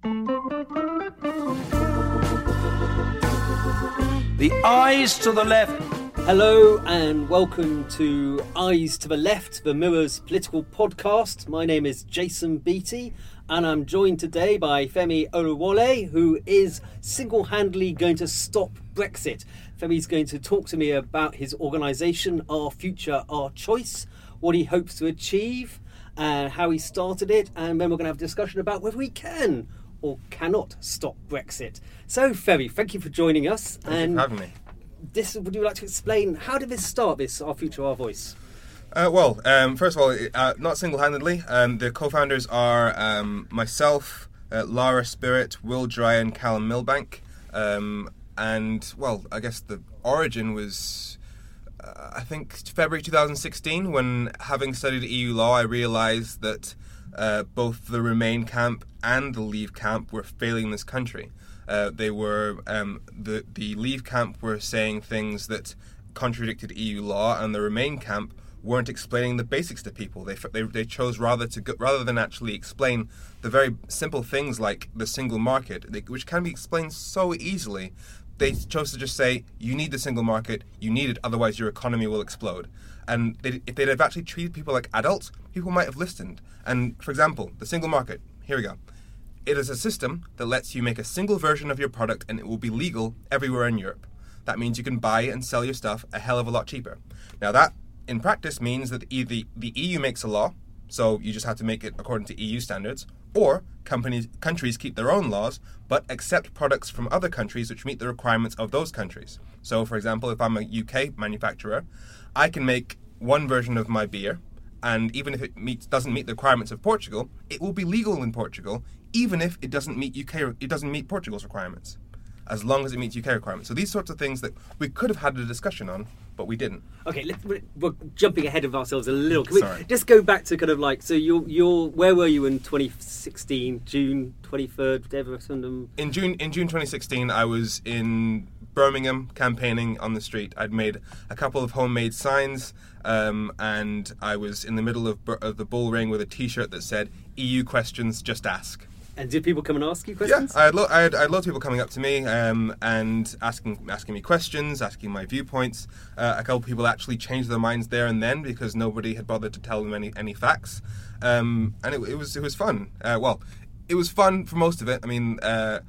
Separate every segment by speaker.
Speaker 1: The eyes to the left.
Speaker 2: Hello and welcome to Eyes to the Left, the Mirror's political podcast. My name is Jason Beattie and I'm joined today by Femi Oluwole, who is single handedly going to stop Brexit. Femi's going to talk to me about his organisation, Our Future, Our Choice, what he hopes to achieve, and how he started it, and then we're going to have a discussion about whether we can or cannot stop Brexit. So, Ferry, thank you for joining us.
Speaker 3: Thank
Speaker 2: and
Speaker 3: you for having me.
Speaker 2: This, would you like to explain how did this start? This Our Future, Our Voice.
Speaker 3: Uh, well, um, first of all, uh, not single-handedly. Um, the co-founders are um, myself, uh, Lara Spirit, Will Dry, and Callum Milbank. Um, and well, I guess the origin was, uh, I think, February 2016, when having studied EU law, I realised that uh, both the Remain camp and the Leave camp were failing this country. Uh, they were um, the the Leave camp were saying things that contradicted EU law, and the Remain camp weren't explaining the basics to people. They, they, they chose rather to go, rather than actually explain the very simple things like the single market, which can be explained so easily. They chose to just say, "You need the single market. You need it, otherwise your economy will explode." And they, if they'd have actually treated people like adults, people might have listened. And for example, the single market. Here we go. It is a system that lets you make a single version of your product, and it will be legal everywhere in Europe. That means you can buy and sell your stuff a hell of a lot cheaper. Now that in practice means that the, the EU makes a law, so you just have to make it according to EU standards, or companies countries keep their own laws but accept products from other countries which meet the requirements of those countries. So for example, if I'm a UK manufacturer, I can make one version of my beer and even if it meets doesn't meet the requirements of Portugal, it will be legal in Portugal even if it doesn't meet UK it doesn't meet Portugal's requirements as long as it meets UK requirements. So these sorts of things that we could have had a discussion on, but we didn't.
Speaker 2: Okay, let, we're jumping ahead of ourselves a little. Can we
Speaker 3: Sorry.
Speaker 2: just go back to kind of like so you're you're where were you in 2016 June 23rd Everton
Speaker 3: In June in June 2016, I was in Birmingham campaigning on the street. I'd made a couple of homemade signs, um, and I was in the middle of, of the Bullring with a T-shirt that said "EU questions, just ask."
Speaker 2: And did people come and ask you
Speaker 3: Yeah,
Speaker 2: questions?
Speaker 3: I had, lo- I, had, I had lots of people coming up to me um, and asking asking me questions, asking my viewpoints. Uh, a couple of people actually changed their minds there and then because nobody had bothered to tell them any, any facts, um, and it, it was it was fun. Uh, well, it was fun for most of it. I mean. Uh,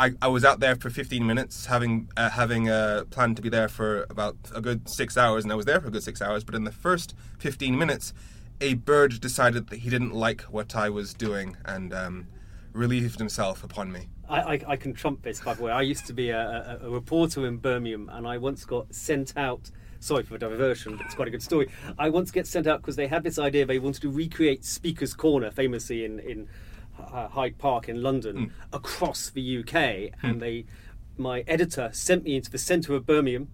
Speaker 3: I, I was out there for 15 minutes, having uh, having uh, planned to be there for about a good six hours, and I was there for a good six hours. But in the first 15 minutes, a bird decided that he didn't like what I was doing, and um, relieved himself upon me.
Speaker 2: I, I, I can trump this by the way. I used to be a, a, a reporter in Birmingham, and I once got sent out. Sorry for the diversion, but it's quite a good story. I once get sent out because they had this idea they wanted to recreate Speaker's Corner, famously in in uh, Hyde Park in London, across the UK, and they, my editor sent me into the centre of Birmingham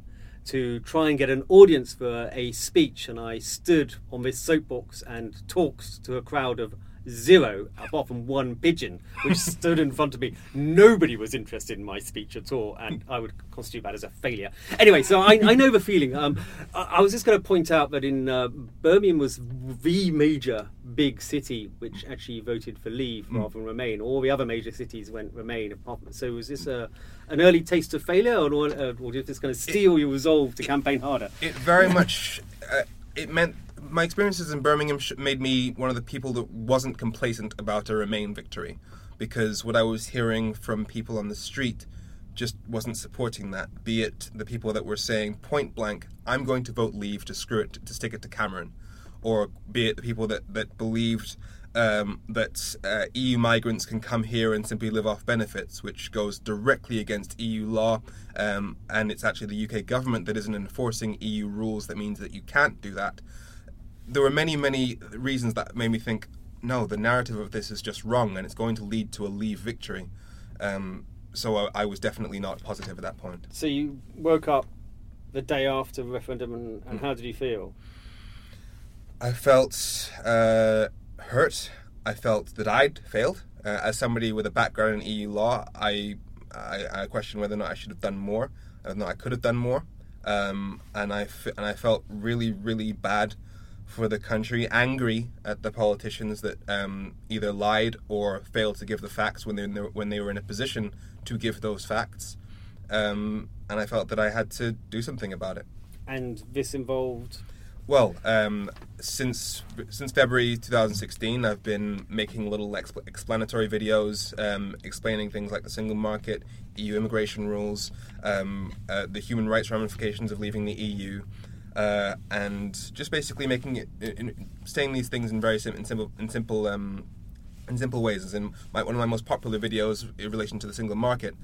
Speaker 2: to try and get an audience for a speech, and I stood on this soapbox and talked to a crowd of zero, apart from one pigeon, which stood in front of me. Nobody was interested in my speech at all, and I would constitute that as a failure. Anyway, so I, I know the feeling. Um, I, I was just going to point out that in uh, Birmingham was the major big city which actually voted for Leave rather than Remain. All the other major cities went Remain. Apart from, so was this a, an early taste of failure, or, or, or is this going to steel your resolve to campaign harder?
Speaker 3: It very much uh, it meant my experiences in Birmingham made me one of the people that wasn't complacent about a Remain victory, because what I was hearing from people on the street just wasn't supporting that. Be it the people that were saying point blank, "I'm going to vote Leave to screw it to stick it to Cameron," or be it the people that that believed um, that uh, EU migrants can come here and simply live off benefits, which goes directly against EU law, um, and it's actually the UK government that isn't enforcing EU rules that means that you can't do that. There were many, many reasons that made me think, no, the narrative of this is just wrong, and it's going to lead to a Leave victory. Um, so I, I was definitely not positive at that point.
Speaker 2: So you woke up the day after the referendum, and, and how did you feel?
Speaker 3: I felt uh, hurt. I felt that I'd failed. Uh, as somebody with a background in EU law, I, I, I question whether or not I should have done more, whether or not I could have done more. Um, and I f- and I felt really, really bad for the country, angry at the politicians that um, either lied or failed to give the facts when they when they were in a position to give those facts. Um, and I felt that I had to do something about it.
Speaker 2: And this involved
Speaker 3: Well, um, since since February 2016, I've been making little expl- explanatory videos um, explaining things like the single market, EU immigration rules, um, uh, the human rights ramifications of leaving the EU, uh, and just basically making it, in, in, saying these things in very sim- in simple, in simple, um, in simple ways. As in, my, one of my most popular videos in relation to the single market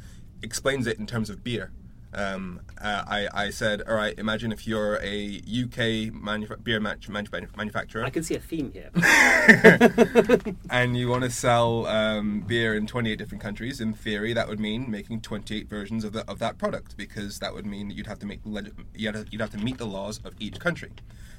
Speaker 3: explains it in terms of beer. Um, uh, I, I said, all right, imagine if you're a UK manufa- beer manu- manufacturer.
Speaker 2: I can see a theme here.
Speaker 3: and you want to sell um, beer in 28 different countries. In theory, that would mean making 28 versions of, the, of that product because that would mean that you'd have to make leg- you'd, have, you'd have to meet the laws of each country.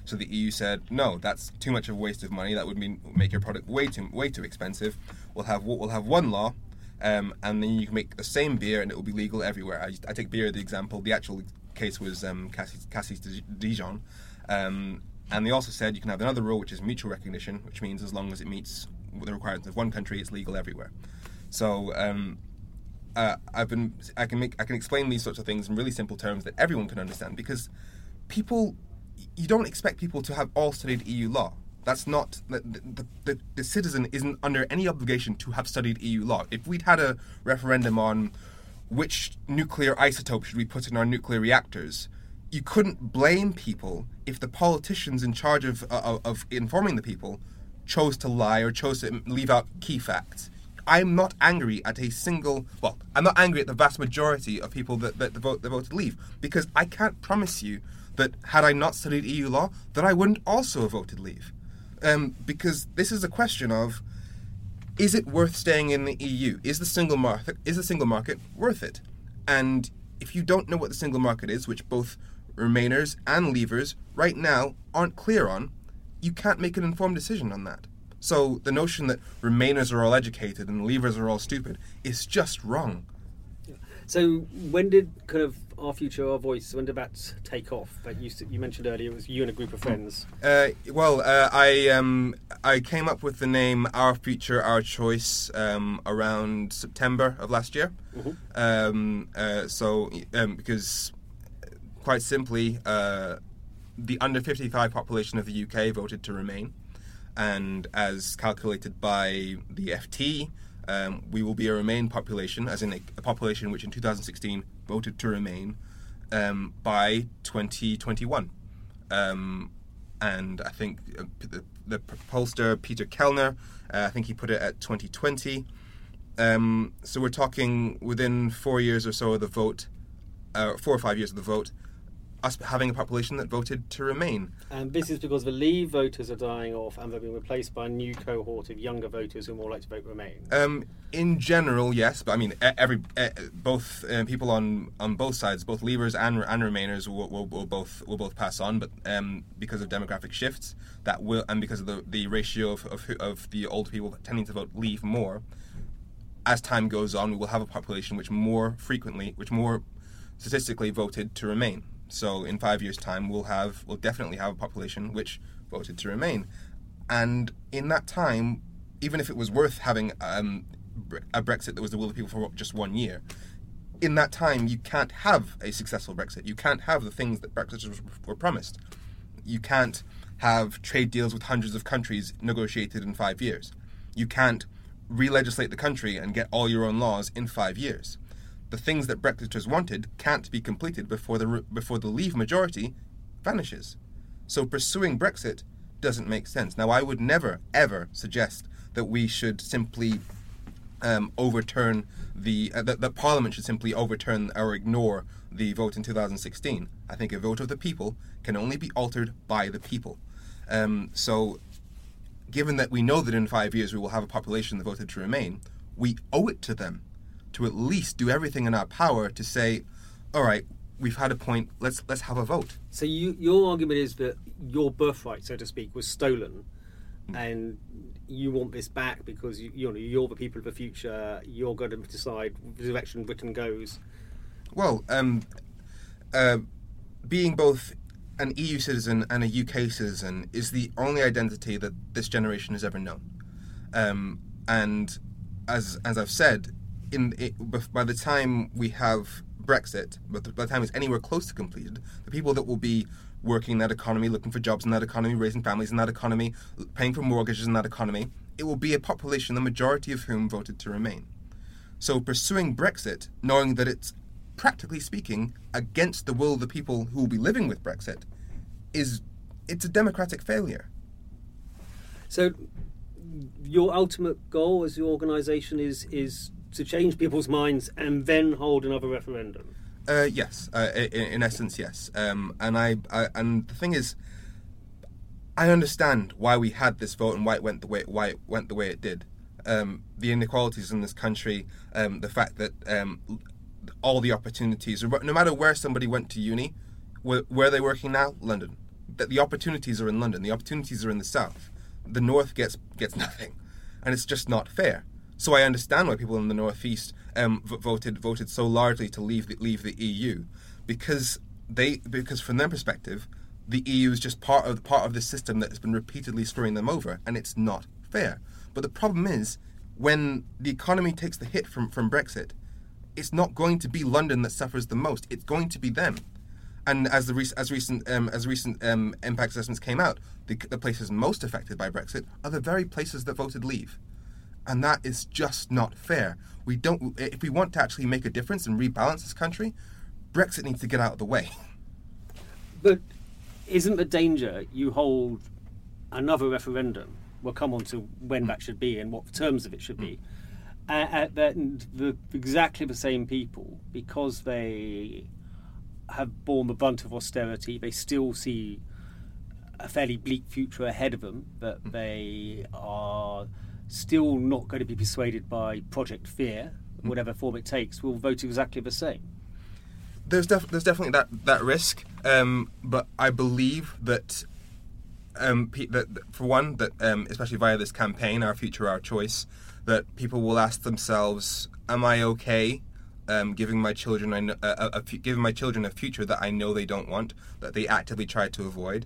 Speaker 3: So the EU said, no, that's too much of a waste of money. That would mean make your product way too way too expensive. We'll have we'll have one law um, and then you can make the same beer and it will be legal everywhere. I, I take beer as the example. The actual case was um, Cassis, Cassis Dijon. Um, and they also said you can have another rule, which is mutual recognition, which means as long as it meets the requirements of one country, it's legal everywhere. So um, uh, I've been, I can make, I can explain these sorts of things in really simple terms that everyone can understand because people, you don't expect people to have all studied EU law. That's not the, the, the, the, citizen isn't under any obligation to have studied EU law. If we'd had a referendum on which nuclear isotope should we put in our nuclear reactors, you couldn't blame people if the politicians in charge of, uh, of, of informing the people chose to lie or chose to leave out key facts. I'm not angry at a single. Well, I'm not angry at the vast majority of people that, that, that, vote, that voted leave because I can't promise you that had I not studied EU law, that I wouldn't also have voted leave um, because this is a question of is it worth staying in the EU? Is the single market is the single market worth it? And if you don't know what the single market is, which both Remainers and Leavers right now aren't clear on, you can't make an informed decision on that. So the notion that Remainers are all educated and Leavers are all stupid is just wrong.
Speaker 2: So when did kind of our future, our voice, when did that take off? That you you mentioned earlier, it was you and a group of friends.
Speaker 3: Uh, well, uh, I um, I came up with the name Our Future, Our Choice um, around September of last year. Mm-hmm. Um, uh, so um, because quite simply, uh, the under fifty five population of the UK voted to remain, and as calculated by the FT um, we will be a Remain population, as in a, a, population which in 2016 voted to remain um, by 2021. Um, and I think uh, the, the, pollster Peter Kellner, uh, I think he put it at 2020. Um, so we're talking within four years or so of the vote, uh, four or five years of the vote, us having a population that voted to remain.
Speaker 2: And this is because the Leave voters are dying off and they're being replaced by a new cohort of younger voters who are more likely to vote Remain.
Speaker 3: Um, in general, yes, but I mean, every both uh, people on, on both sides, both Leavers and and Remainers, will, will, will both will both pass on. But um, because of demographic shifts, that will and because of the, the ratio of, of, of the old people tending to vote Leave more, as time goes on, we will have a population which more frequently, which more statistically voted to remain. So in five years' time, we'll have we'll definitely have a population which voted to remain, and in that time, even if it was worth having um, a Brexit that was the will of the people for just one year, in that time you can't have a successful Brexit. You can't have the things that Brexiters were promised. You can't have trade deals with hundreds of countries negotiated in five years. You can't re-legislate the country and get all your own laws in five years the things that Brexiters wanted can't be completed before the before the Leave majority vanishes. So pursuing Brexit doesn't make sense. Now, I would never ever suggest that we should simply um, overturn the uh, that, Parliament should simply overturn or ignore the vote in 2016. I think a vote of the people can only be altered by the people. Um, so, given that we know that in five years we will have a population that voted to remain, we owe it to them to at least do everything in our power to say, all right, we've had a point. Let's let's have a vote.
Speaker 2: So you, your argument is that your birthright, so to speak, was stolen, and you want this back because you, you know you're the people of the future. You're going to decide the direction Britain goes.
Speaker 3: Well, um, uh, being both an EU citizen and a UK citizen is the only identity that this generation has ever known. Um, and as as I've said, in it, by the time we have Brexit, but by the time it's anywhere close to completed, the people that will be working in that economy, looking for jobs in that economy, raising families in that economy, paying for mortgages in that economy, it will be a population the majority of whom voted to remain. So pursuing Brexit, knowing that it's practically speaking against the will of the people who will be living with Brexit, is it's a democratic failure.
Speaker 2: So your ultimate goal as your organisation is is to change people's minds and then hold another referendum.
Speaker 3: Uh, yes, uh, in, in, essence, yes. Um, and I, I, and the thing is, I understand why we had this vote and why it went the way why it went the way it did. Um, the inequalities in this country, um, the fact that um, all the opportunities, no matter where somebody went to uni, where, where they working now? London. That the opportunities are in London. The opportunities are in the south. The north gets gets nothing, and it's just not fair. So I understand why people in the northeast um, voted voted so largely to leave the, leave the EU, because they because from their perspective, the EU is just part of part of the system that has been repeatedly screwing them over, and it's not fair. But the problem is, when the economy takes the hit from from Brexit, it's not going to be London that suffers the most. It's going to be them. And as the rec- as recent um, as recent um, impact assessments came out, the, the places most affected by Brexit are the very places that voted leave and that is just not fair. We don't. If we want to actually make a difference and rebalance this country, Brexit needs to get out of the way.
Speaker 2: But isn't the danger you hold another referendum? We'll come on to when that should be and what the terms of it should be. Uh, the, exactly the same people, because they have borne the brunt of austerity, they still see a fairly bleak future ahead of them. That they are still not going to be persuaded by Project Fear, hmm. whatever form it takes, will vote exactly the same.
Speaker 3: There's, def- there's definitely that, that risk, um, but I believe that, um, pe- that, for one, that um, especially via this campaign, Our Future, Our Choice, that people will ask themselves, Am I okay um, giving my children a, a, a, giving my children a future that I know they don't want, that they actively try to avoid?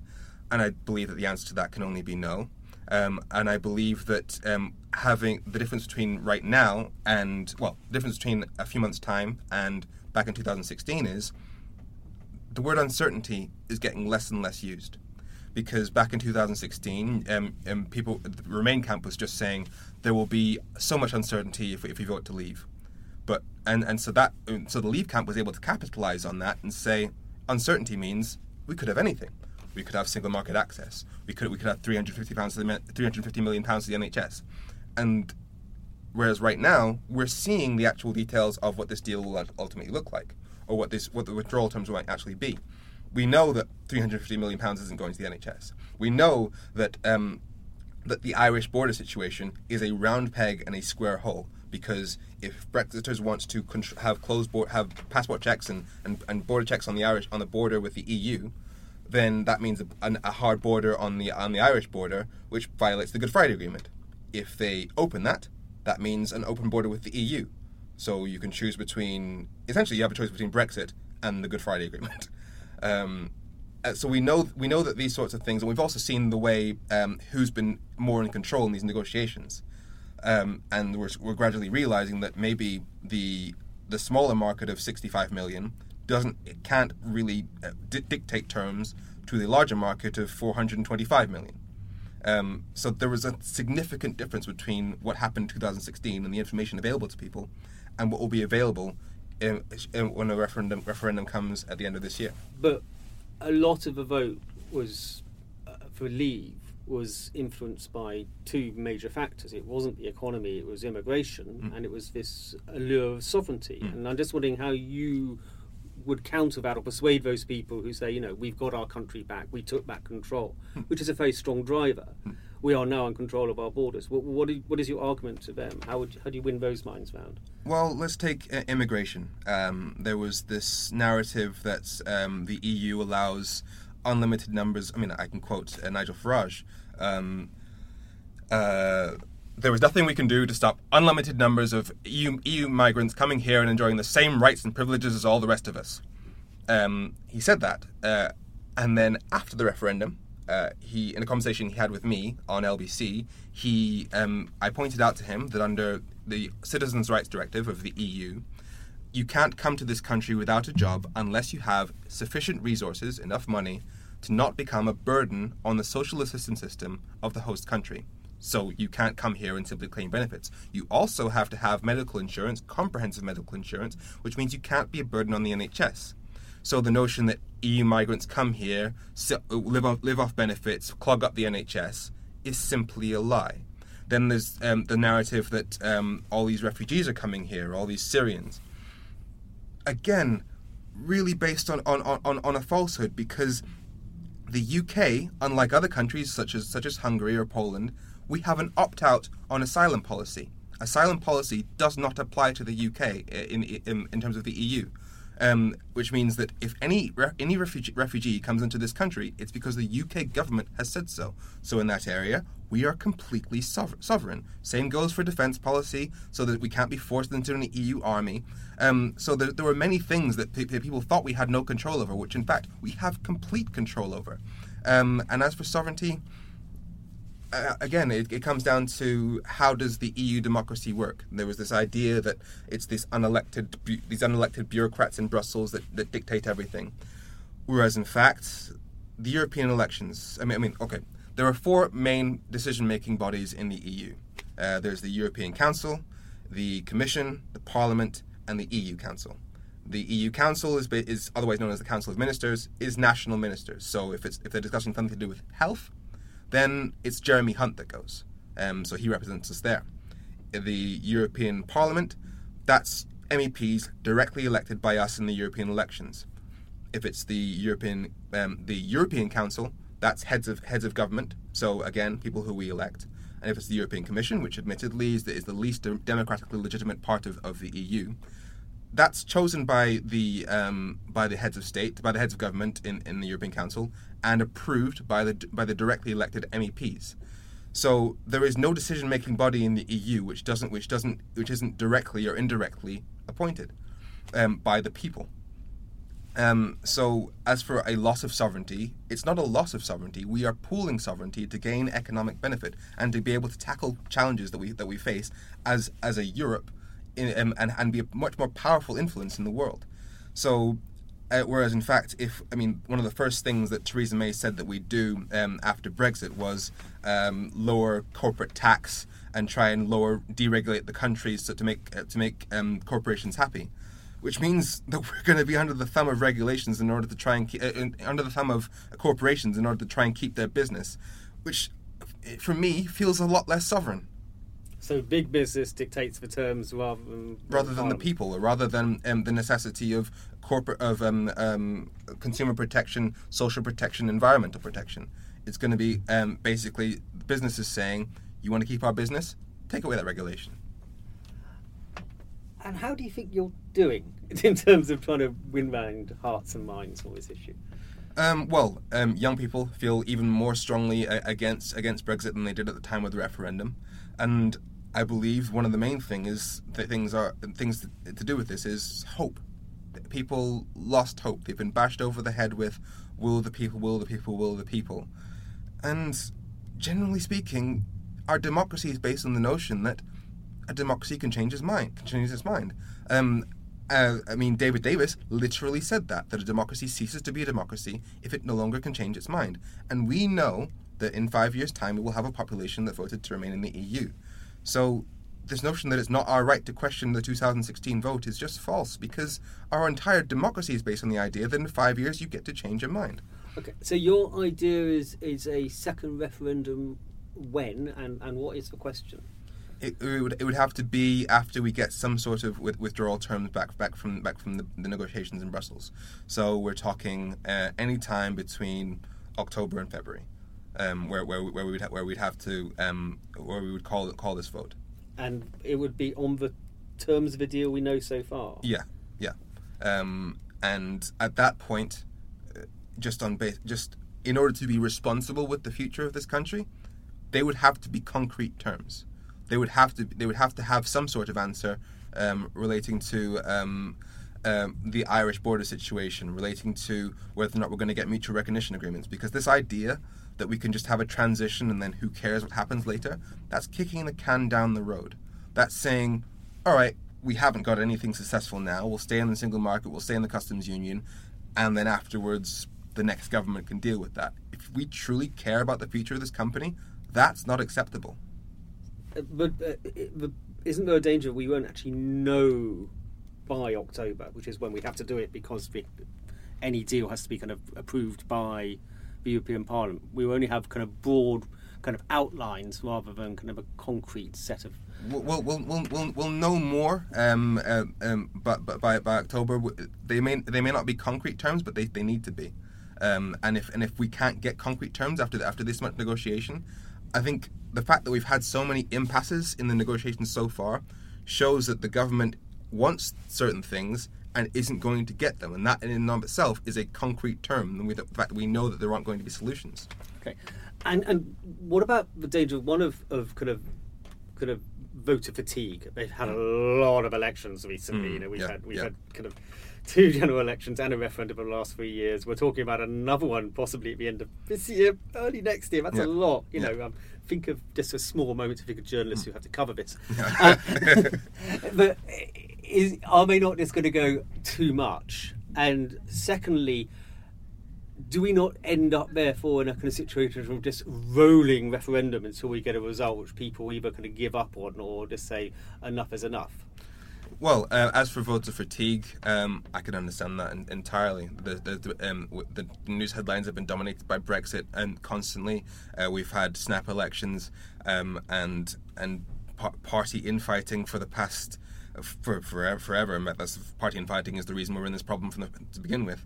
Speaker 3: And I believe that the answer to that can only be no. Um, and I believe that um, having the difference between right now and, well, the difference between a few months' time and back in 2016 is the word uncertainty is getting less and less used. Because back in 2016, um, um, people, the Remain camp was just saying there will be so much uncertainty if, if we vote to leave. But and, and so that so the Leave camp was able to capitalize on that and say uncertainty means we could have anything. We could have single market access. We could we could have 350 pounds to the 350 million pounds to the NHS, and whereas right now we're seeing the actual details of what this deal will ultimately look like, or what this what the withdrawal terms might actually be. We know that 350 million pounds isn't going to the NHS. We know that um, that the Irish border situation is a round peg and a square hole because if Brexiters want to have closed board, have passport checks and, and, and border checks on the Irish on the border with the EU, then that means a, a, hard border on the on the Irish border, which violates the Good Friday Agreement. If they open that, that means an open border with the EU. So you can choose between essentially you have a choice between Brexit and the Good Friday Agreement. Um, uh, so we know we know that these sorts of things, and we've also seen the way um, who's been more in control in these negotiations, um, and we're, we're gradually realizing that maybe the the smaller market of 65 million doesn't it can't really uh, di- dictate terms to the larger market of 425 million. Um, so there was a significant difference between what happened in 2016 and the information available to people, and what will be available in, in, when a referendum referendum comes at the end of this year.
Speaker 2: But a lot of the vote was uh, for leave was influenced by two major factors. It wasn't the economy; it was immigration, mm. and it was this allure of sovereignty. Mm. And I'm just wondering how you would counter that or persuade those people who say, you know, we've got our country back, we took back control, hmm. which is a very strong driver. Hmm. we are now in control of our borders. What, what, is, what is your argument to them? How, would, how do you win those minds round?
Speaker 3: Well, let's take uh, immigration. Um, there was this narrative that um, the EU allows unlimited numbers. I mean, I can quote uh, Nigel Farage. Um, uh, there was nothing we can do to stop unlimited numbers of EU, EU, migrants coming here and enjoying the same rights and privileges as all the rest of us. Um, he said that, uh, and then after the referendum, uh, he in a conversation he had with me on LBC, he um, I pointed out to him that under the Citizens' Rights Directive of the EU, you can't come to this country without a job unless you have sufficient resources, enough money, to not become a burden on the social assistance system of the host country. So you can't come here and simply claim benefits. You also have to have medical insurance, comprehensive medical insurance, which means you can't be a burden on the NHS. So the notion that EU migrants come here, live off, live off benefits, clog up the NHS, is simply a lie. Then there's um, the narrative that um, all these refugees are coming here, all these Syrians. Again, really based on, on, on, on a falsehood because the UK, unlike other countries such as such as Hungary or Poland, we have an opt-out on asylum policy. Asylum policy does not apply to the UK in, in, in terms of the EU um, which means that if any re- any refugee, refugee comes into this country, it's because the UK government has said so. So in that area, we are completely sover- sovereign. Same goes for defence policy, so that we can't be forced into an EU army. Um, so there, there were many things that pe- people thought we had no control over, which in fact we have complete control over. Um, and as for sovereignty, uh, again, it, it, comes down to how does the EU democracy work? There was this idea that it's this unelected, these unelected bureaucrats in Brussels that, that dictate everything, whereas in fact, the European elections. I mean, I mean, okay, there are four main decision-making bodies in the EU. Uh, there's the European Council, the Commission, the Parliament, and the EU Council. The EU Council is, is otherwise known as the Council of Ministers, is national ministers. So if it's if they're discussing something to do with health, then it's Jeremy Hunt that goes. Um, so he represents us there. The European Parliament, that's MEPs directly elected by us in the European elections. If it's the European um, the European Council, that's heads of heads of government. So again, people who we elect. And if it's the European Commission, which admittedly is the, is the least democratically legitimate part of, of the EU, that's chosen by the um, by the heads of state, by the heads of government in, in the European Council, and approved by the by the directly elected MEPs. So there is no decision-making body in the EU which doesn't which doesn't which isn't directly or indirectly appointed um, by the people. Um, so as for a loss of sovereignty, it's not a loss of sovereignty. We are pooling sovereignty to gain economic benefit and to be able to tackle challenges that we that we face as as a Europe in, um, and, and be a much more powerful influence in the world. So, uh, whereas in fact, if I mean, one of the first things that Theresa May said that we'd do um, after Brexit was um, lower corporate tax and try and lower deregulate the countries so to make uh, to make um, corporations happy, which means that we're going to be under the thumb of regulations in order to try and keep, uh, under the thumb of corporations in order to try and keep their business, which for me feels a lot less sovereign.
Speaker 2: So big business dictates the terms rather than
Speaker 3: rather than the people, rather than um, the necessity of corporate of um, um, consumer protection, social protection, environmental protection. It's going to be um, basically businesses saying, "You want to keep our business? Take away that regulation."
Speaker 2: And how do you think you're doing in terms of trying to win round hearts and minds for this issue?
Speaker 3: Um, well, um, young people feel even more strongly against against Brexit than they did at the time of the referendum, and I believe one of the main thing is that things are things to, do with this is hope. People lost hope. They've been bashed over the head with "will the people, will the people, will the people," and generally speaking, our democracy is based on the notion that a democracy can change its mind, can change its mind. Um, uh, I mean, David Davis literally said that that a democracy ceases to be a democracy if it no longer can change its mind, and we know that in five years' time we will have a population that voted to remain in the EU. So this notion that it's not our right to question the 2016 vote is just false because our entire democracy is based on the idea that in five years you get to change your mind.
Speaker 2: Okay, so your idea is is a second referendum when and, and what is the question?
Speaker 3: It, it, would, it would have to be after we get some sort of withdrawal terms back back from back from the, the negotiations in Brussels. So we're talking uh, any time between October and February. Um, where where where we would ha- where we'd have to um, where we would call call this vote.
Speaker 2: And it would be on the terms of the deal we know so far.
Speaker 3: Yeah, yeah. Um, and at that point, uh, just on base, just in order to be responsible with the future of this country, they would have to be concrete terms. They would have to they would have to have some sort of answer um, relating to um, um, the Irish border situation, relating to whether or not we're going to get mutual recognition agreements. Because this idea that we can just have a transition and then who cares what happens later, that's kicking the can down the road. That's saying, all right, we haven't got anything successful now. We'll stay in the single market, we'll stay in the customs union, and then afterwards, the next government can deal with that. If we truly care about the future of this company, that's not acceptable.
Speaker 2: Uh, But uh, it- isn't there a danger we won't actually know by October, which is when we have to do it because we, any deal has to be kind of approved by European Parliament. We only have kind of broad kind of outlines rather than kind of a concrete set of.
Speaker 3: We'll we'll we'll, we'll, we'll, know more, um, um, but, but by by October, they may they may not be concrete terms, but they, they need to be. Um, and if and if we can't get concrete terms after the, after this much negotiation, I think the fact that we've had so many impasses in the negotiations so far shows that the government wants certain things and isn't going to get them, and that in and of itself is a concrete term. The fact that we know that there aren't going to be solutions.
Speaker 2: Okay, and and what about the danger? One of of kind of kind of voter fatigue. They've had a lot of elections recently. you know, we've
Speaker 3: yeah,
Speaker 2: had we've
Speaker 3: yeah.
Speaker 2: had kind of two general elections and a referendum in the last three years. We're talking about another one possibly at the end of this year, early next year. That's
Speaker 3: Yeah.
Speaker 2: a lot. You
Speaker 3: Yeah.
Speaker 2: know, um, think of just a small moment to think of journalists who have to cover this. Uh, but is are they not just going to go too much? And secondly, do we not end up therefore in a kind of situation of just rolling referendum until we get a result which people either kind of give up on or just say enough is enough?
Speaker 3: Well, uh, as for voter fatigue, um, I can understand that en- entirely. The, the, um, the news headlines have been dominated by Brexit, and constantly uh, we've had snap elections um, and and party infighting for the past for forever. forever. And that's party infighting is the reason we're in this problem from the, to begin with.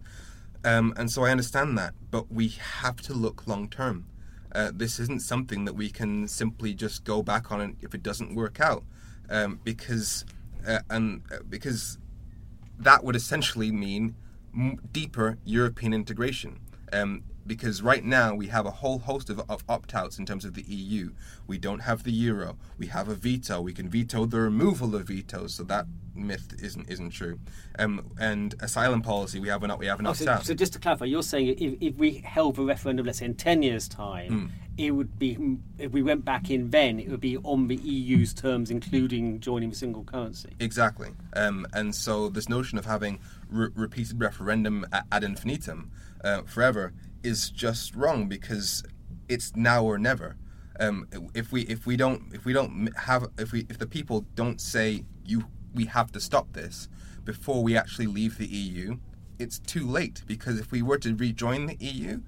Speaker 3: Um, and so I understand that, but we have to look long term. Uh, this isn't something that we can simply just go back on if it doesn't work out, um, because uh, and uh, because that would essentially mean m- deeper European integration. Um, because right now we have a whole host of, of opt outs in terms of the EU. We don't have the euro. We have a veto. We can veto the removal of vetoes, so that myth isn't isn't true. Um, and asylum policy, we have an we have an
Speaker 2: Oh,
Speaker 3: opt
Speaker 2: so,
Speaker 3: out.
Speaker 2: so just to clarify, you're saying if, if we held a referendum, let's say in 10 years' time, it would be, if we went back in then, it would be on the EU's terms, including joining the single currency.
Speaker 3: Exactly. Um, and so this notion of having re- repeated referendum ad infinitum uh, forever is just wrong because it's now or never. Um, if we if we don't if we don't have if we if the people don't say you we have to stop this before we actually leave the EU, it's too late because if we were to rejoin the EU,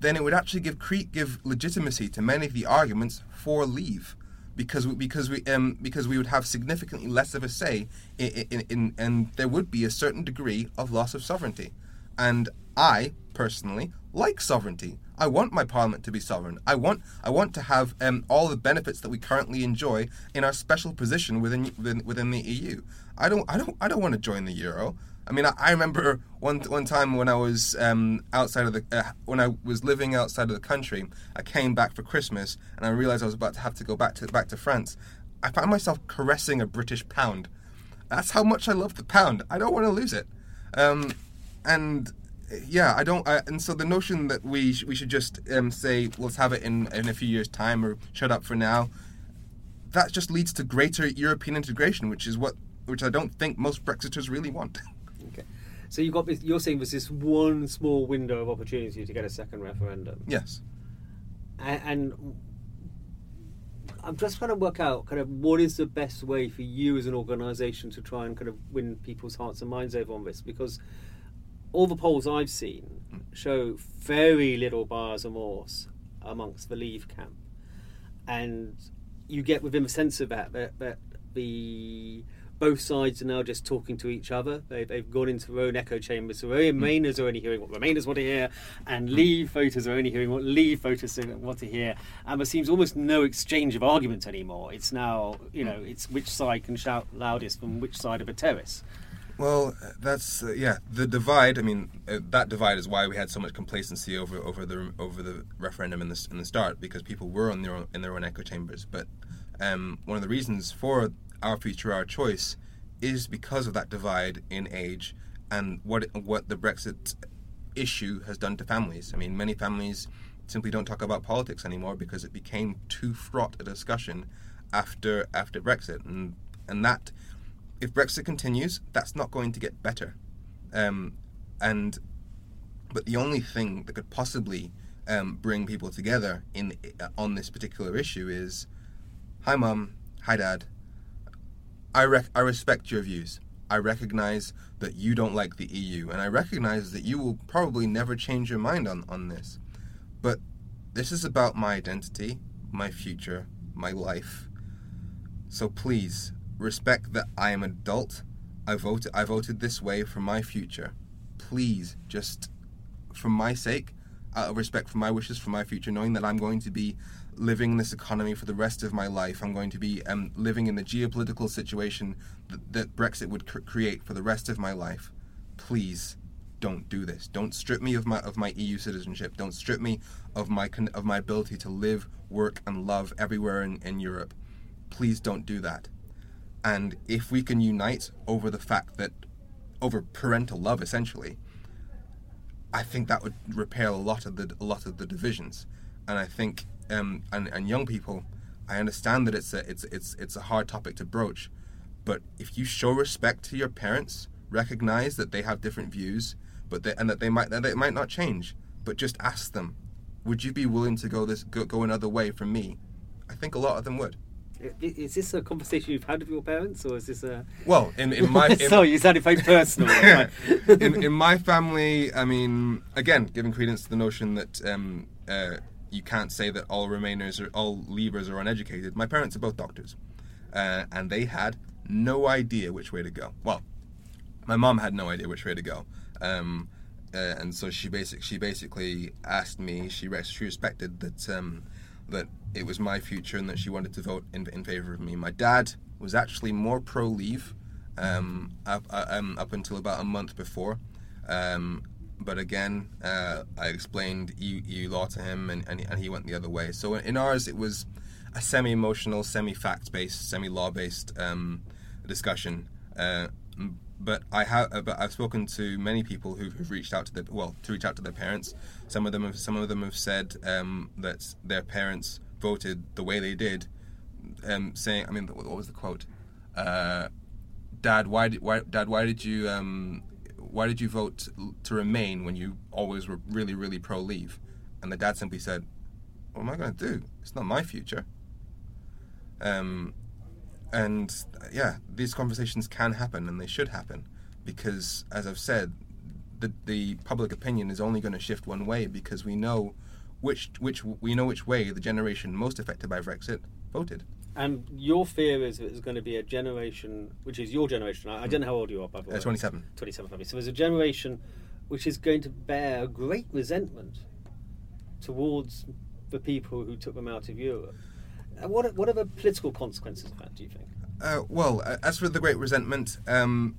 Speaker 3: then it would actually give give legitimacy to many of the arguments for leave, because we, because we um, because we would have significantly less of a say in, in, in and there would be a certain degree of loss of sovereignty, and I personally like sovereignty. I want my parliament to be sovereign. I want I want to have um, all the benefits that we currently enjoy in our special position within within, within the EU. I don't I don't I don't want to join the euro. I mean, I, I remember one one time when I was um, outside of the uh, when I was living outside of the country. I came back for Christmas, and I realized I was about to have to go back to back to France. I found myself caressing a British pound. That's how much I love the pound. I don't want to lose it. Um, and yeah, I don't. I, and so the notion that we sh- we should just um, say let's have it in in a few years' time or shut up for now, that just leads to greater European integration, which is what which I don't think most Brexiters really want.
Speaker 2: Okay. So you've got this, you're saying there's this one small window of opportunity to get a second referendum.
Speaker 3: yes.
Speaker 2: and, and I'm just trying to work out kind of what is the best way for you as an organisation to try and kind of win people's hearts and minds over on this because all the polls I've seen show very little buyer's remorse amongst the Leave camp, and you get within the sense of that that, that the both sides are now just talking to each other. They've, they've gone into their own echo chambers. So mm. Remainers are only hearing what Remainers want to hear, and mm. Leave voters are only hearing what Leave voters want to hear. And there seems almost no exchange of argument anymore. It's now, you know, it's which side can shout loudest from which side of a terrace.
Speaker 3: Well, that's uh, yeah. The divide. I mean, uh, that divide is why we had so much complacency over over the over the referendum in the in the start because people were their own, in their own echo chambers. But um, one of the reasons for our future, our choice, is because of that divide in age and what what the Brexit issue has done to families. I mean, many families simply don't talk about politics anymore because it became too fraught a discussion after after Brexit, and and that if Brexit continues, that's not going to get better. Um, and but the only thing that could possibly um, bring people together in uh, on this particular issue is, hi mom, hi dad. I rec- I respect your views. I recognize that you don't like the EU, and I recognize that you will probably never change your mind on, on this. But this is about my identity, my future, my life. So please, respect that I am an adult. I voted I voted this way for my future. Please, just for my sake, out of respect for my wishes for my future, knowing that I'm going to be living in this economy for the rest of my life. I'm going to be um, living in the geopolitical situation that, that Brexit would cr- create for the rest of my life. Please, don't do this. Don't strip me of my of my EU citizenship. Don't strip me of my of my ability to live, work, and love everywhere in, in Europe. Please don't do that. And if we can unite over the fact that, over parental love, essentially, I think that would repair a lot of the a lot of the divisions. And I think, um, and and young people, I understand that it's a it's it's it's a hard topic to broach, but if you show respect to your parents, recognize that they have different views, but they, and that they might that they might not change, but just ask them, would you be willing to go this go, go another way from me? I think a lot of them would.
Speaker 2: Is this a conversation you've had with your parents, or is this a?
Speaker 3: Well, in, in my in,
Speaker 2: sorry, you sounded very personal.
Speaker 3: in, in my family, I mean, again, giving credence to the notion that um, uh, you can't say that all Remainers or all Leavers are uneducated. My parents are both doctors, uh, and they had no idea which way to go. Well, my mom had no idea which way to go, um, uh, and so she basic she basically asked me. She res- she respected that. Um, that it was my future and that she wanted to vote in, in favor of me. My dad was actually more pro leave um, up, uh, um, up until about a month before. Um, but again, uh, I explained EU, EU, law to him and, and, and, he went the other way. So in ours, it was a semi emotional, semi fact based, semi law based um, discussion. Uh, but I have, uh, but I've spoken to many people who've, reached out to their well to reach out to their parents. Some of them have some of them have said um, that their parents voted the way they did, um, saying, I mean, what was the quote? Uh, Dad, why did why Dad why did you um, why did you vote to remain when you always were really really pro leave? And the dad simply said, "What am I going to do? It's not my future." Um, and yeah, these conversations can happen and they should happen because, as I've said, the the public opinion is only going to shift one way because we know which which we know which way the generation most affected by Brexit voted.
Speaker 2: And your fear is that there's going to be a generation, which is your generation. I, I don't know how old you are, by the way. Uh,
Speaker 3: 27.
Speaker 2: 27, So there's a generation which is going to bear great resentment towards the people who took them out of Europe. Uh, what, what are the political consequences of that, do you think?
Speaker 3: Uh, well, uh, as for the Great Resentment, um,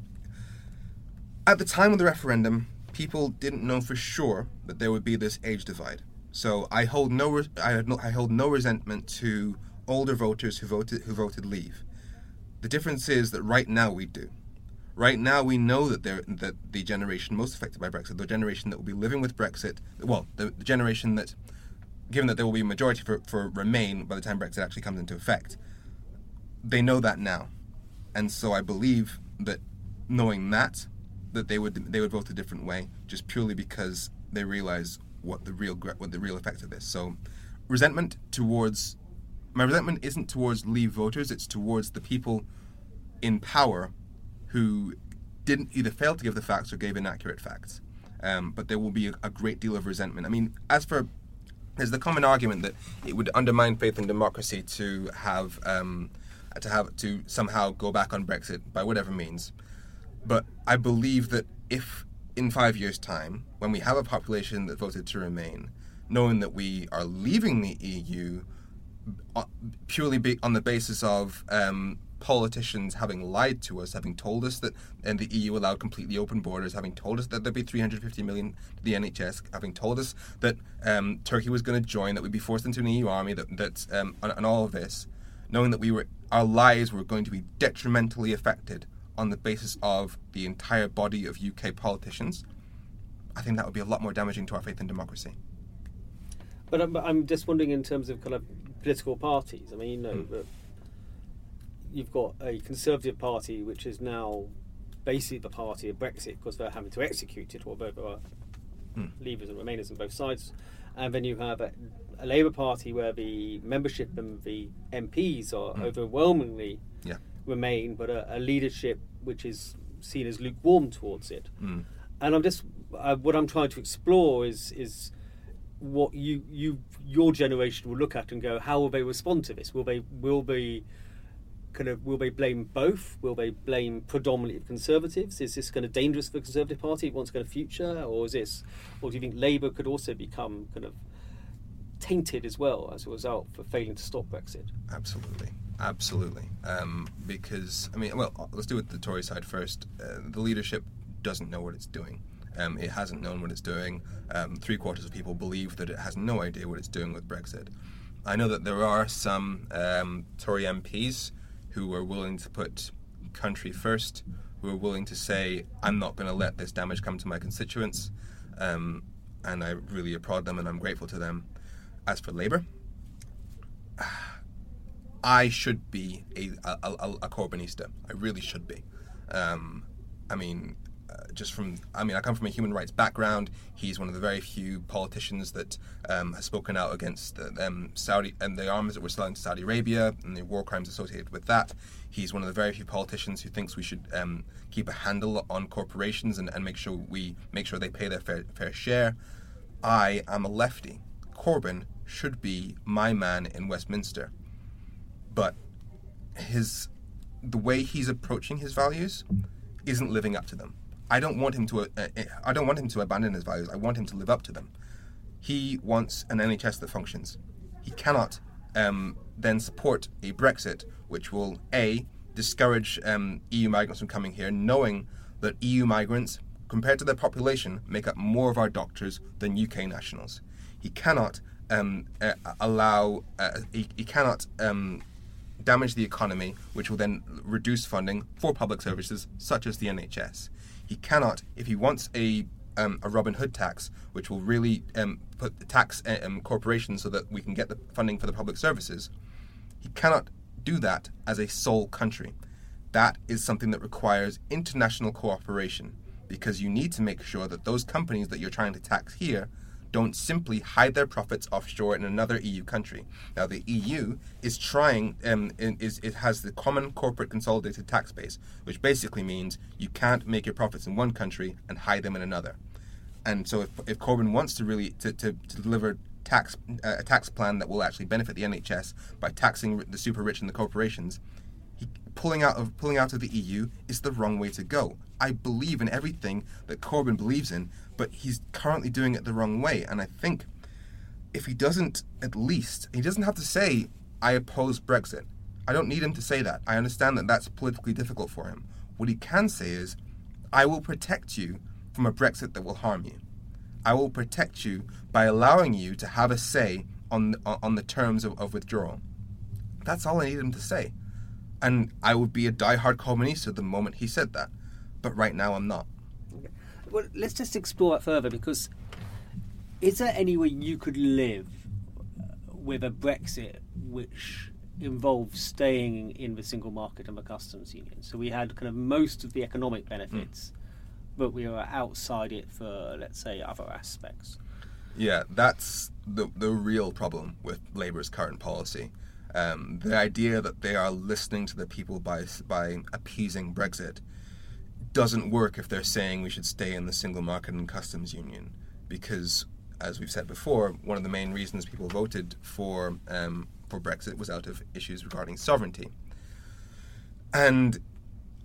Speaker 3: at the time of the referendum, people didn't know for sure that there would be this age divide. So I hold no, re- I, no, I hold no resentment to older voters who voted who voted Leave. The difference is that right now we do. Right now we know that there that the generation most affected by Brexit, the generation that will be living with Brexit, well, the, the generation that given that there will be a majority for, for Remain by the time Brexit actually comes into effect, they know that now. And so I believe that knowing that, that they would they would vote a different way, just purely because they realize what the real what the real effect of this. So resentment towards my resentment isn't towards leave voters, it's towards the people in power who didn't either fail to give the facts or gave inaccurate facts. Um, but there will be a, a, great deal of resentment. I mean, as for there's the common argument that it would undermine faith in democracy to have um, to have to somehow go back on Brexit by whatever means. But I believe that if in five years' time, when we have a population that voted to remain, knowing that we are leaving the EU uh, purely on the basis of um, politicians having lied to us, having told us that and the EU allowed completely open borders, having told us that there'd be 350 million to the NHS, having told us that um, Turkey was going to join, that we'd be forced into an EU army, that that um, and, and all of this, knowing that we were our lives were going to be detrimentally affected on the basis of the entire body of UK politicians, I think that would be a lot more damaging to our faith in democracy.
Speaker 2: But I'm, I'm just wondering in terms of kind of political parties. I mean, you know, mm. You've got a Conservative Party which is now basically the party of Brexit because they're having to execute it, or both are mm. Leavers and Remainers on both sides. And then you have a, a Labour Party where the membership and the MPs are mm. overwhelmingly
Speaker 3: yeah.
Speaker 2: Remain, but a, a, leadership which is seen as lukewarm towards it.
Speaker 3: Mm.
Speaker 2: And I'm just uh, what I'm trying to explore is is what you you your generation will look at and go, how will they respond to this? Will they will they kind of will they blame both? Will they blame predominantly conservatives? Is this kind of dangerous for the Conservative Party? It wants kind of future, or is this, or do you think Labour could also become kind of tainted as well as a result for failing to stop Brexit?
Speaker 3: Absolutely. Absolutely, um, because I mean, well, let's do it the Tory side first. Uh, the leadership doesn't know what it's doing. Um, it hasn't known what it's doing. Um, three quarters of people believe that it has no idea what it's doing with Brexit. I know that there are some um, Tory MPs who are willing to put country first, who are willing to say, I'm not going to let this damage come to my constituents. Um, and I really applaud them and I'm grateful to them. As for Labour, I should be a, a, a, a Corbynista. I really should be. Um, I mean, just from, I mean, I come from a human rights background. He's one of the very few politicians that um, has spoken out against um, Saudi and the arms that were selling to Saudi Arabia and the war crimes associated with that. He's one of the very few politicians who thinks we should um, keep a handle on corporations and, and make sure we make sure they pay their fair, fair share. I am a lefty. Corbyn should be my man in Westminster, but his the way he's approaching his values isn't living up to them. I don't want him to. Uh, uh, I don't want him to abandon his values. I want him to live up to them. He wants an NHS that functions. He cannot um, then support a Brexit which will a discourage um, EU migrants from coming here, knowing that EU migrants, compared to their population, make up more of our doctors than UK nationals. He cannot um, uh, allow. Uh, he, he, cannot um, damage the economy, which will then reduce funding for public services such as the NHS. He cannot, if he wants a um, a Robin Hood tax, which will really um, put tax um, corporations so that we can get the funding for the public services. He cannot do that as a sole country. That is something that requires international cooperation because you need to make sure that those companies that you're trying to tax here don't simply hide their profits offshore in another EU country. Now, the EU is trying, um, is it has the common corporate consolidated tax base, which basically means you can't make your profits in one country and hide them in another. And so, if, if Corbyn wants to really to, to, to deliver tax uh, a tax plan that will actually benefit the NHS by taxing the super rich and the corporations, he, pulling out of pulling out of the EU is the wrong way to go. I believe in everything that Corbyn believes in, but he's currently doing it the wrong way. And I think if he doesn't, at least, he doesn't have to say, I oppose Brexit. I don't need him to say that. I understand that that's politically difficult for him. What he can say is, I will protect you from a Brexit that will harm you. I will protect you by allowing you to have a say on, on the terms of, of withdrawal. That's all I need him to say. And I would be a die-hard at the moment he said that. But right now I'm not.
Speaker 2: Well, let's just explore it further because is there any way you could live with a Brexit which involves staying in the single market and the customs union? So we had kind of most of the economic benefits, mm. but we were outside it for, let's say, other aspects.
Speaker 3: Yeah, that's the the real problem with Labour's current policy. Um, the idea that they are listening to the people by by appeasing Brexit doesn't work if they're saying we should stay in the single market and customs union because as we've said before one of the main reasons people voted for um, for Brexit was out of issues regarding sovereignty And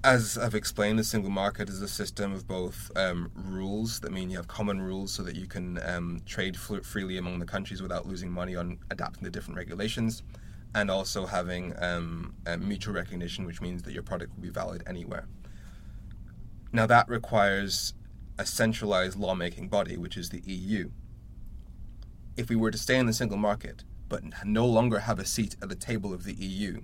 Speaker 3: as I've explained, the single market is a system of both um, rules that mean you have common rules so that you can um, trade fl- freely among the countries without losing money on adapting to different regulations, and also having um, mutual recognition, which means that your product will be valid anywhere. Now, that requires a centralized lawmaking body, which is the EU. If we were to stay in the single market, but no longer have a seat at the table of the EU,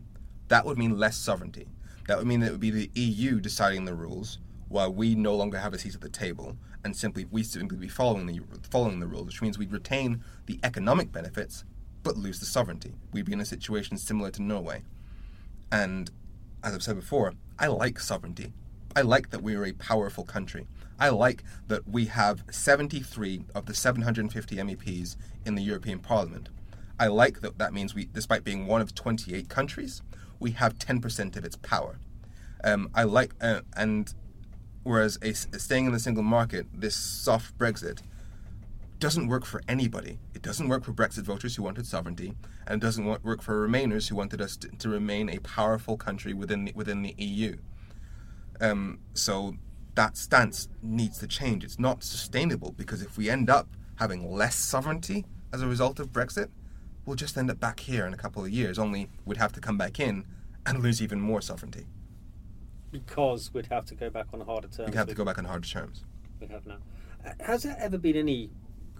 Speaker 3: that would mean less sovereignty that would mean that it would be the EU deciding the rules, while we no longer have a seat at the table, and simply we simply be following the following the rules, which means we'd retain the economic benefits but lose the sovereignty. We'd be in a situation similar to Norway. And as I've said before, I like sovereignty. I like that we are a powerful country. I like that we have 73 of the 750 MEPs in the European Parliament. I like that that means we, despite being one of 28 countries, we have 10% of its power. Um, I like, uh, and whereas a, staying in the single market, this soft Brexit, doesn't work for anybody. It doesn't work for Brexit voters who wanted sovereignty, and it doesn't work for Remainers who wanted us to, to remain a powerful country within the, within the EU. Um, so that stance needs to change. It's not sustainable because if we end up having less sovereignty as a result of Brexit, we'll just end up back here in a couple of years, only we'd have to come back in and lose even more sovereignty.
Speaker 2: Because we'd have to go back on harder terms.
Speaker 3: We'd have to go back on harder terms.
Speaker 2: We have now. Uh, has there ever been any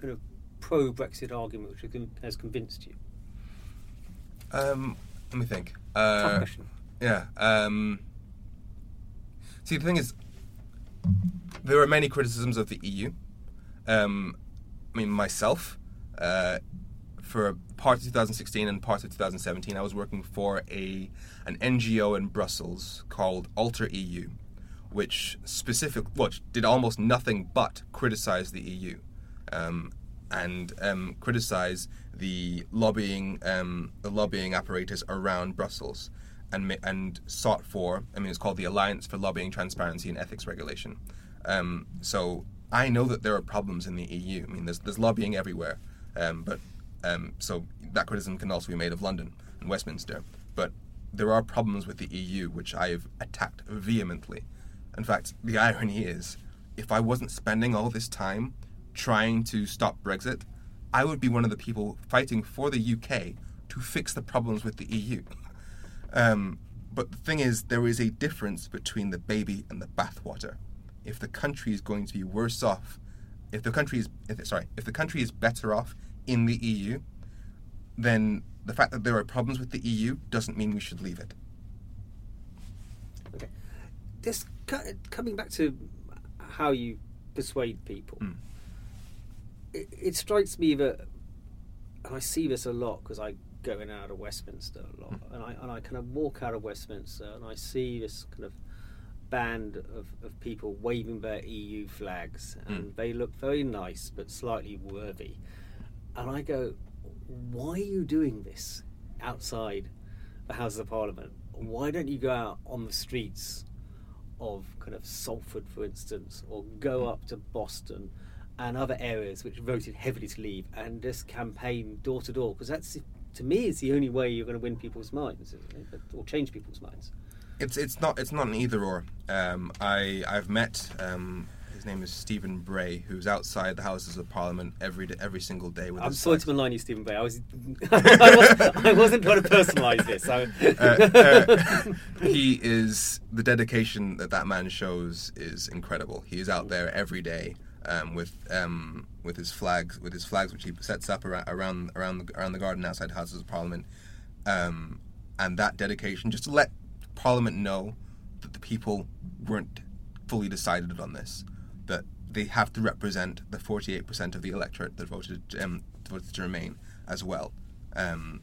Speaker 2: kind of pro Brexit argument which has convinced you?
Speaker 3: Um, let me think. Uh, yeah. Um, see, the thing is, there are many criticisms of the EU. Um, I mean, myself, uh, for part of 2016 and part of 2017, I was working for a an NGO in Brussels called Alter EU, which specific which did almost nothing but criticize the EU, um, and um, criticize the lobbying um, the lobbying apparatus around Brussels, and and sought for I mean it's called the Alliance for Lobbying Transparency and Ethics Regulation. Um, so I know that there are problems in the EU. I mean there's there's lobbying everywhere, um, but um, so that criticism can also be made of London and Westminster. But there are problems with the EU which I have attacked vehemently. In fact, the irony is, if I wasn't spending all this time trying to stop Brexit, I would be one of the people fighting for the UK to fix the problems with the EU. Um, but the thing is, there is a difference between the baby and the bathwater. If the country is going to be worse off, if the country is, if, sorry, if the country is better off in the EU, then the fact that there are problems with the EU doesn't mean we should leave it.
Speaker 2: Okay. This coming back to how you persuade people. Mm. It, it, strikes me that, and I see this a lot because I go in and out of Westminster a lot, mm. and I and I kind of walk out of Westminster and I see this kind of band of, of people waving their EU flags, and mm. they look very nice but slightly worthy. And I go, why are you doing this outside the Houses of Parliament? Why don't you go out on the streets of kind of Salford, for instance, or go up to Boston and other areas which voted heavily to leave and just campaign door to door? Because that's, to me, is the only way you're going to win people's minds, or change people's minds.
Speaker 3: It's it's not it's not an either or. Um, I I've met um, his name is Stephen Bray, who's outside the Houses of Parliament every every single day. With
Speaker 2: I'm sorry to malign you, Stephen Bray. I was I, was, I wasn't trying to personalise this. uh,
Speaker 3: uh, he is the dedication that that man shows is incredible. He is out there every day um, with um, with his flags, with his flags which he sets up around around around the, around the garden outside Houses of Parliament, um, and that dedication just to let Parliament know that the people weren't fully decided on this that they have to represent the 48% of the electorate that voted, um, voted to remain as well. Um,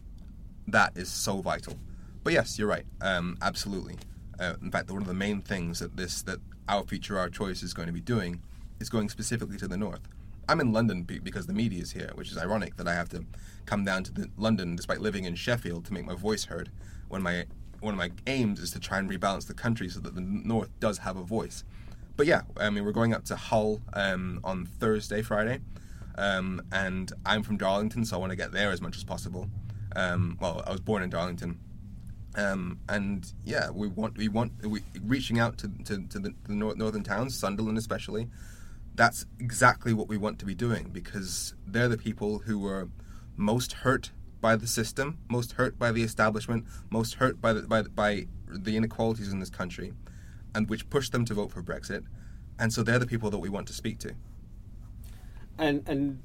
Speaker 3: that is so vital. But yes, you're right. Um, absolutely. Uh, in fact, one of the main things that this that our future, our choice is going to be doing is going specifically to the north. I'm in London because the media is here, which is ironic that I have to come down to London despite living in Sheffield to make my voice heard. When my one of my aims is to try and rebalance the country so that the north does have a voice but yeah, I mean, we're going up to Hull um, on Thursday, Friday, um, and I'm from Darlington, so I want to get there as much as possible. Um, well, I was born in Darlington. Um, and yeah, we want we want we, reaching out to to, to the, the nor- northern towns, Sunderland especially. That's exactly what we want to be doing because they're the people who were most hurt by the system, most hurt by the establishment, most hurt by the, by by the inequalities in this country, and which pushed them to vote for Brexit. And so they're the people that we want to speak to.
Speaker 2: And and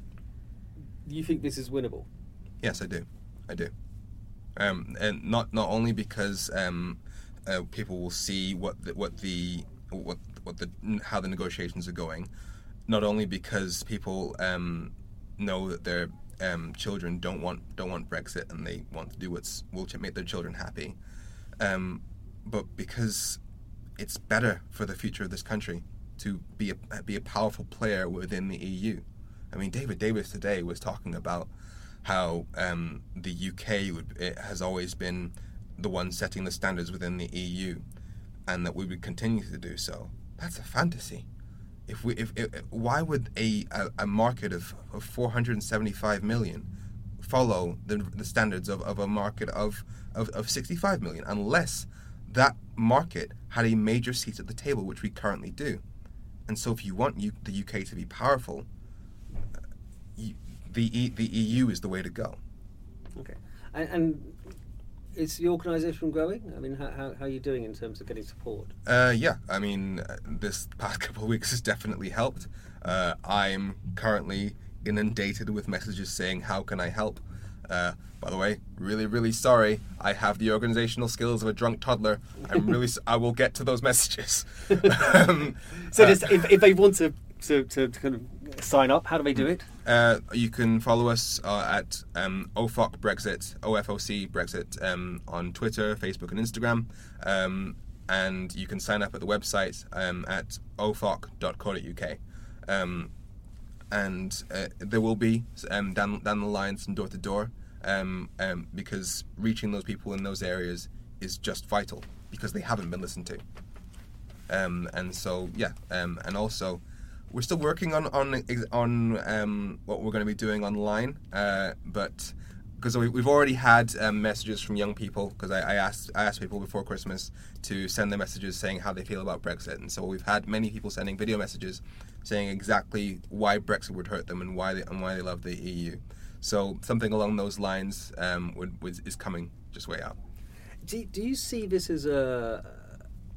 Speaker 2: you think this is winnable?
Speaker 3: Yes, I do. I do. Um, and not not only because um, uh, people will see what the, what the what what the how the negotiations are going, not only because people um, know that their um, children don't want don't want Brexit and they want to do what's will make their children happy, um, but because it's better for the future of this country to be a be a powerful player within the EU. I mean, David Davis today was talking about how um, the UK would, has always been the one setting the standards within the EU, and that we would continue to do so. That's a fantasy. If we, if, if why would a, a, market of, of 475 million follow the, the standards of, of a market of, of, of 65 million unless that market had a major seat at the table, which we currently do. And so, if you want U- the UK to be powerful, uh, you, the the EU is the way to go.
Speaker 2: Okay, and, and is the organisation growing? I mean, how, how, how, are you doing in terms of getting support?
Speaker 3: Uh, yeah, I mean, this past couple of weeks has definitely helped. Uh, I'm currently inundated with messages saying, "How can I help?" Uh, by the way, really, really sorry. I have the organizational skills of a drunk toddler. I'm really. I will get to those messages.
Speaker 2: um, so, just, if, if they want to, to, to, to kind of sign up? How do they do it?
Speaker 3: Uh, you can follow us uh, at um, OFOC Brexit, OFOC Brexit, um, on Twitter, Facebook, and Instagram. Um, and you can sign up at the website um, at ofoc.co.uk. Um, and uh, there will be um, down, down the line some door to door because reaching those people in those areas is just vital because they haven't been listened to. and so, yeah, and also we're still working on on on um, what we're going to be doing online, uh, but because we, have already had um, messages from young people because I, I, asked I asked people before Christmas to send their messages saying how they feel about Brexit, and so we've had many people sending video messages saying exactly why Brexit would hurt them and why they and why they love the EU. So something along those lines um, would, would, is coming just way out.
Speaker 2: Do, do you see this as a,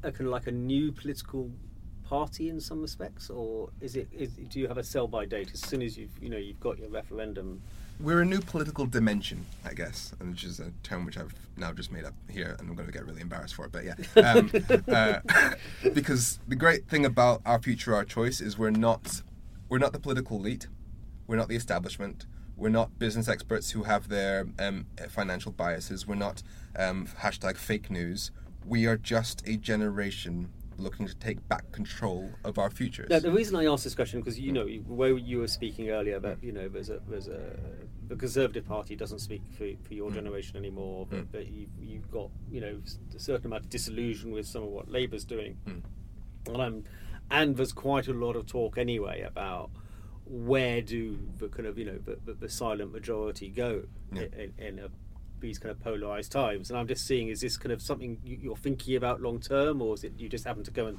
Speaker 2: a kind of like a new political party in some respects, or is it? Is, do you have a sell-by date as soon as you've you know you've got your referendum?
Speaker 3: We're a new political dimension, I guess, and which is a term which I've now just made up here, and I'm going to get really embarrassed for it. But yeah, um, uh, because the great thing about our future, our choice, is we're not we're not the political elite, we're not the establishment, we're not business experts who have their um, financial biases, we're not um, hashtag fake news. We are just a generation looking to take back control of our futures.
Speaker 2: Now, the reason I asked this question because you know where you were speaking earlier about you know there's a there's a the Conservative Party doesn't speak for, for your mm. generation anymore, but, mm. but you, you've got you know a certain amount of disillusion with some of what Labour's doing, mm. and I'm and there's quite a lot of talk anyway about where do the kind of you know the, the, the silent majority go yeah. in, in, a these kind of polarized times. And I'm just seeing, is this kind of something you're thinking about long term, or is it you just happen to go and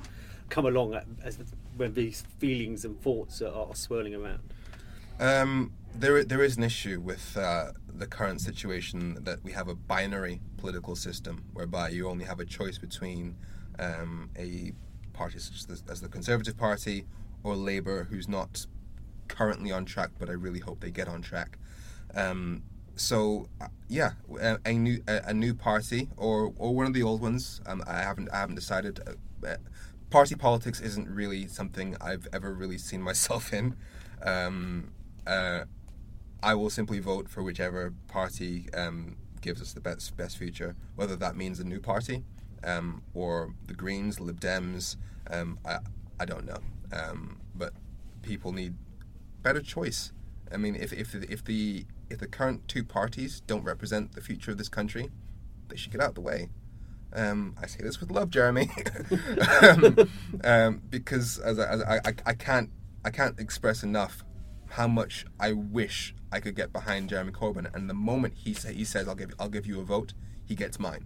Speaker 2: come along as when these feelings and thoughts are, are swirling around?
Speaker 3: Um, there, there is an issue with uh, the current situation that we have a binary political system whereby you only have a choice between um, a party such as the, as the Conservative Party or Labour, who's not currently on track, but I really hope they get on track. Um, so uh, yeah, a, a, new a, a, new party or or one of the old ones. Um, I haven't I haven't decided. Uh, uh party politics isn't really something I've ever really seen myself in. Um, uh, I will simply vote for whichever party um, gives us the best best future, whether that means a new party um, or the Greens, Lib Dems. Um, I I don't know, um, but people need better choice. I mean, if if if the if the current two parties don't represent the future of this country, they should get out of the way. Um, I say this with love, Jeremy, um, um, because as, I, as I, I, can't I can't express enough how much I wish I could get behind Jeremy Corbyn. And the moment he say, he says I'll give I'll give you a vote, he gets mine.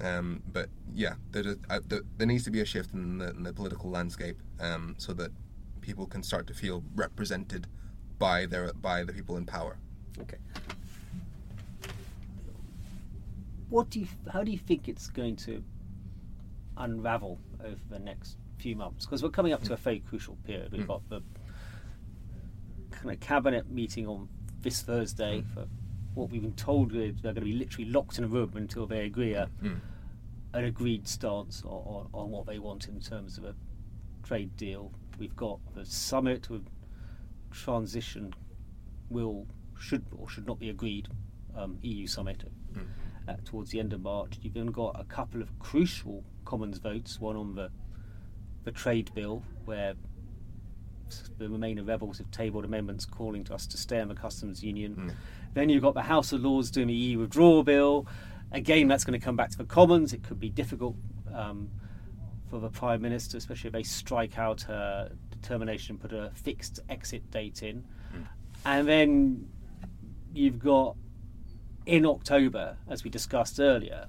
Speaker 3: Um, but yeah, there, there, there needs to be a shift in the, in the political landscape um, so that people can start to feel represented by their by the people in power.
Speaker 2: Okay.
Speaker 4: What do you? How do you think it's going to unravel over the next few months? Because we're coming up to a very crucial period. We've got the kind of cabinet meeting on this Thursday mm. for what we've been told they're going to be literally locked in a room until they agree a, mm. an agreed stance on, on, on what they want in terms of a trade deal. We've got the summit with transition will should or should not be agreed um, EU summit uh, towards the end of March. You've then got a couple of crucial Commons votes, one on the the trade bill where the Remainer rebels have tabled amendments calling to us to stay in the customs union. Then you've got the House of Lords doing the EU withdrawal bill. Again, that's going to come back to the Commons. It could be difficult um, for the Prime Minister, especially if they strike out her determination, put a fixed exit date in. And then you've got in October, as we discussed earlier,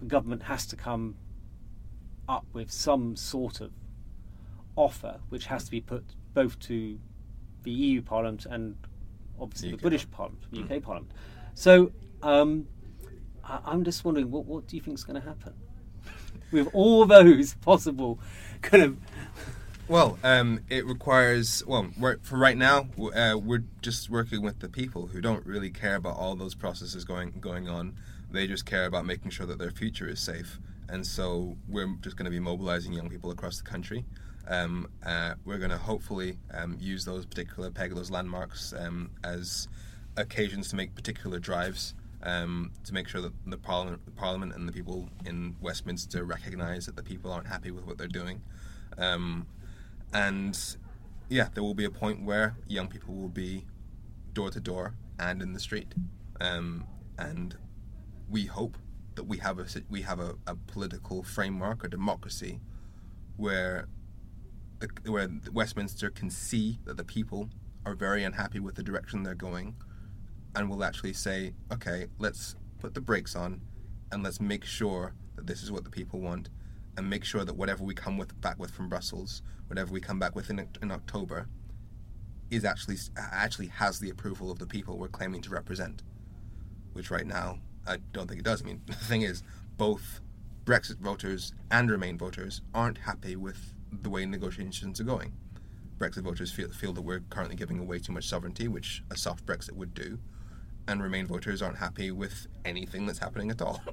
Speaker 4: the government has to come up with some sort of offer which has to be put both to the EU Parliament and obviously the
Speaker 3: UK
Speaker 4: British Parliament, the UK Parliament. So um, I- I'm just wondering, what, what do you think is going to happen with all those possible kind of
Speaker 3: Well, um, it requires well for right now. Uh, we're just working with the people who don't really care about all those processes going going on. They just care about making sure that their future is safe, and so we're just going to be mobilizing young people across the country. Um, uh, we're going to hopefully um, use those particular peg those landmarks um, as occasions to make particular drives um, to make sure that the parliament, the parliament and the people in Westminster recognise that the people aren't happy with what they're doing. Um, and yeah, there will be a point where young people will be door to door and in the street, um, and we hope that we have a we have a, a political framework, a democracy, where the, where Westminster can see that the people are very unhappy with the direction they're going, and will actually say, okay, let's put the brakes on, and let's make sure that this is what the people want, and make sure that whatever we come with back with from Brussels, whatever we come back with in, in October, is actually actually has the approval of the people we're claiming to represent. Which right now I don't think it does. I mean, the thing is, both Brexit voters and Remain voters aren't happy with the way negotiations are going. Brexit voters feel, feel that we're currently giving away too much sovereignty, which a soft Brexit would do, and Remain voters aren't happy with anything that's happening at all.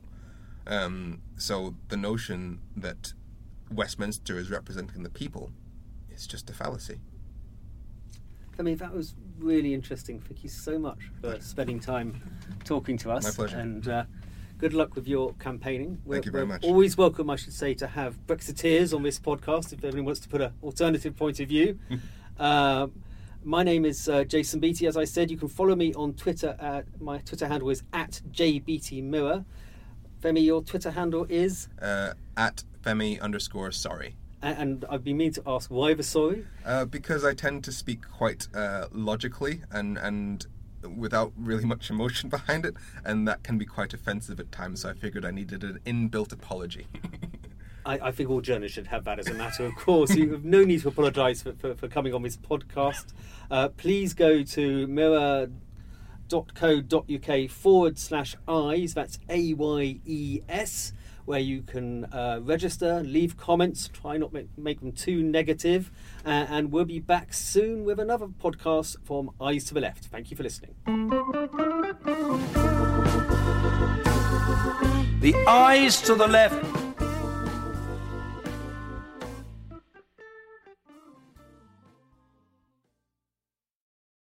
Speaker 3: Um, so the notion that Westminster is representing the people is just a fallacy.
Speaker 2: I mean, that was really interesting. Thank you so much for spending time talking to us.
Speaker 3: My pleasure.
Speaker 2: And uh, good luck with your campaigning. We're,
Speaker 3: Thank you very much.
Speaker 2: Always welcome, I should say, to have Brexiteers on this podcast if anyone wants to put an alternative point of view. uh, my name is uh, Jason Beattie. As I said, you can follow me on Twitter. At, my Twitter handle is at jbeattiemirror. Femi, your Twitter handle is,
Speaker 3: Uh, at Femi underscore sorry.
Speaker 2: and I've been meaning to ask why the sorry.
Speaker 3: Uh, because I tend to speak quite uh, logically and and without really much emotion behind it, and that can be quite offensive at times. So I figured I needed an inbuilt apology.
Speaker 2: I, I think all journalists should have that as a matter of course. You have no need to apologise for, for, for coming on this podcast. Uh, please go to mirror.co.uk forward slash ayes, that's A Y E S, where you can uh, register, leave comments, try not make, make them too negative, uh, and we'll be back soon with another podcast from Ayes to the Left. Thank you for listening.
Speaker 1: The ayes to the left